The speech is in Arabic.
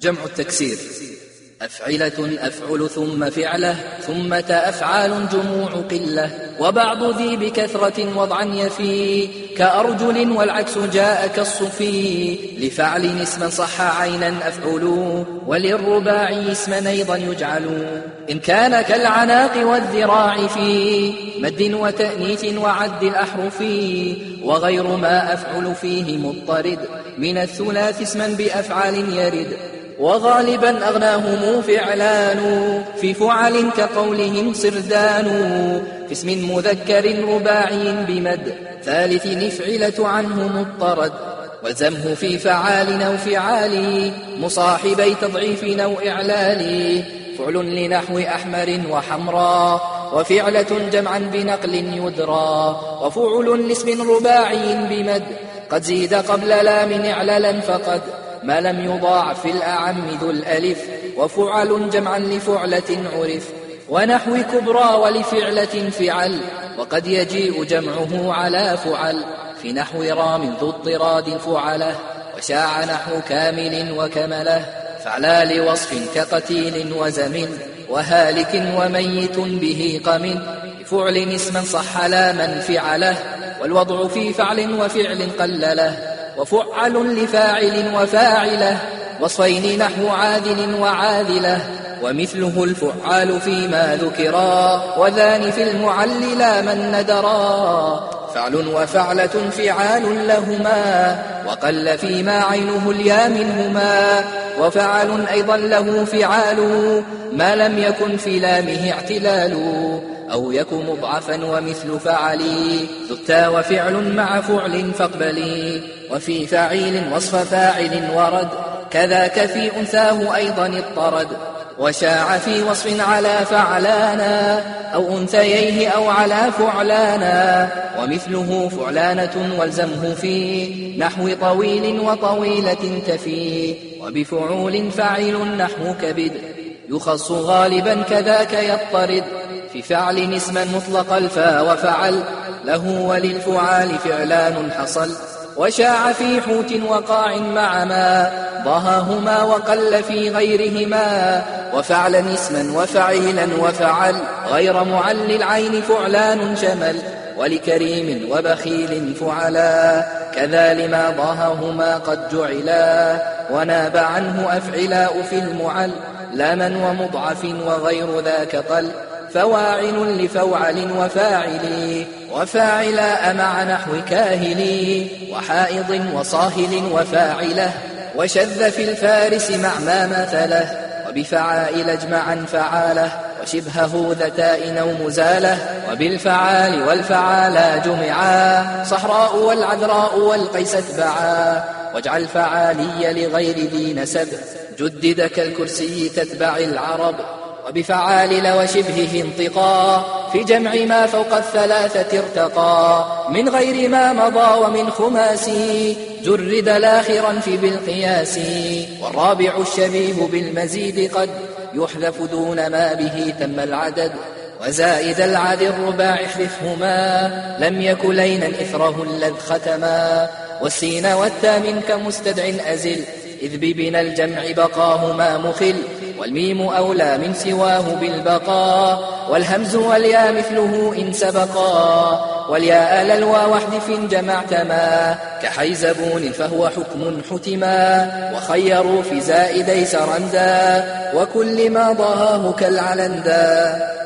جمع التكسير. أفعلة أفعل ثم فعلة ثم أفعال جموع قلة. وبعض ذي بكثرة وضعا يفي كأرجل والعكس جاء كالصفي. لفعل اسما صح عينا أفعل وللرباعي اسما أيضا يجعل. إن كان كالعناق والذراع في مد وتأنيث وعد الأحرف. وغير ما أفعل فيه مضطرد من الثلاث اسما بأفعال يرد. وغالبا أغناهم فعلان في فعل كقولهم سردان في اسم مذكر رباعي بمد ثالث نفعلة عنه مضطرد وزمه في فعال أو فعال مصاحبي تضعيف أو إعلال فعل لنحو أحمر وحمراء وفعلة جمعا بنقل يدرى وفعل لاسم رباعي بمد قد زيد قبل لام إعلالا فقد ما لم يضاعف في الأعم ذو الألف وفعل جمعا لفعلة عرف ونحو كبرى ولفعلة فعل وقد يجيء جمعه على فعل في نحو رام ذو اضطراد فعله وشاع نحو كامل وكمله فعلا لوصف كقتيل وزمن وهالك وميت به قم بفعل اسما صح لا من فعله والوضع في فعل وفعل قلله. وفعل لفاعل وفاعلة وصين نحو عادل وعاذله ومثله الفعال فيما ذكرا وذان في المعل لا من ندرا. فعل وفعلة فعال لهما وقل فيما عينه اليا منهما وفعل أيضا له فعال ما لم يكن في لامه اعتلال أو يك مضعفا ومثل فعلي ذتا وفعل مع فعل فاقبلي وفي فعيل وصف فاعل ورد كذاك في أنثاه أيضا اضطرد. وشاع في وصف على فعلانا أو أنثييه أو على فعلانا. ومثله فعلانة والزمه في نحو طويل وطويلة تفي. وبفعول فعيل نحو كبد يخص غالبا كذاك يضطرد في فعل اسما مطلق الفا وفعل له وللفعال فعلان حصل. وشاع في حوت وقاع مع ما ضهاهما وقل في غيرهما وفعلا اسما وفعيلا وفعل غير معل العين فعلان شمل ولكريم وبخيل فعلا كذا لما ضاههما قد جعلا وناب عنه أفعلاء في المعل لمن ومضعف وغير ذاك قل فواعل لفوعل وفاعل. وفاعلاء مع نحو كاهل. وحائض وصاهل وفاعلة. وشذ في الفارس مع ما مثله. وبفعائل أجمعا فعاله. وشبهه ذتاء أو مزالة. وبالفعال والفعالا جمعا. صحراء والعذراء والقيس اتبعا واجعل فعالي لغير ذي نسب. جدد كالكرسي تتبع العرب. وبفعال وشبهه انطقا. في جمع ما فوق الثلاثة ارتقى من غير ما مضى ومن خماسي. جرد لاخرا في بالقياس. والرابع الشبيه بالمزيد قد يحذف دون ما به تم العدد. وزائد العد الرباع احذفهما. لم يك لينا إثره الذ ختما. والسين والتا منك مستدع أزل إذ ببنا الجمع بقاهما مخل. والميم أولى من سواه بالبقاء والهمز والياء مثله إن سبقا. والياء للوا واحذف جمعت ما كحيزبون فهو حكم حتما. وخيروا في زائدي سرندا وكل ما ضهاه كالعلندا.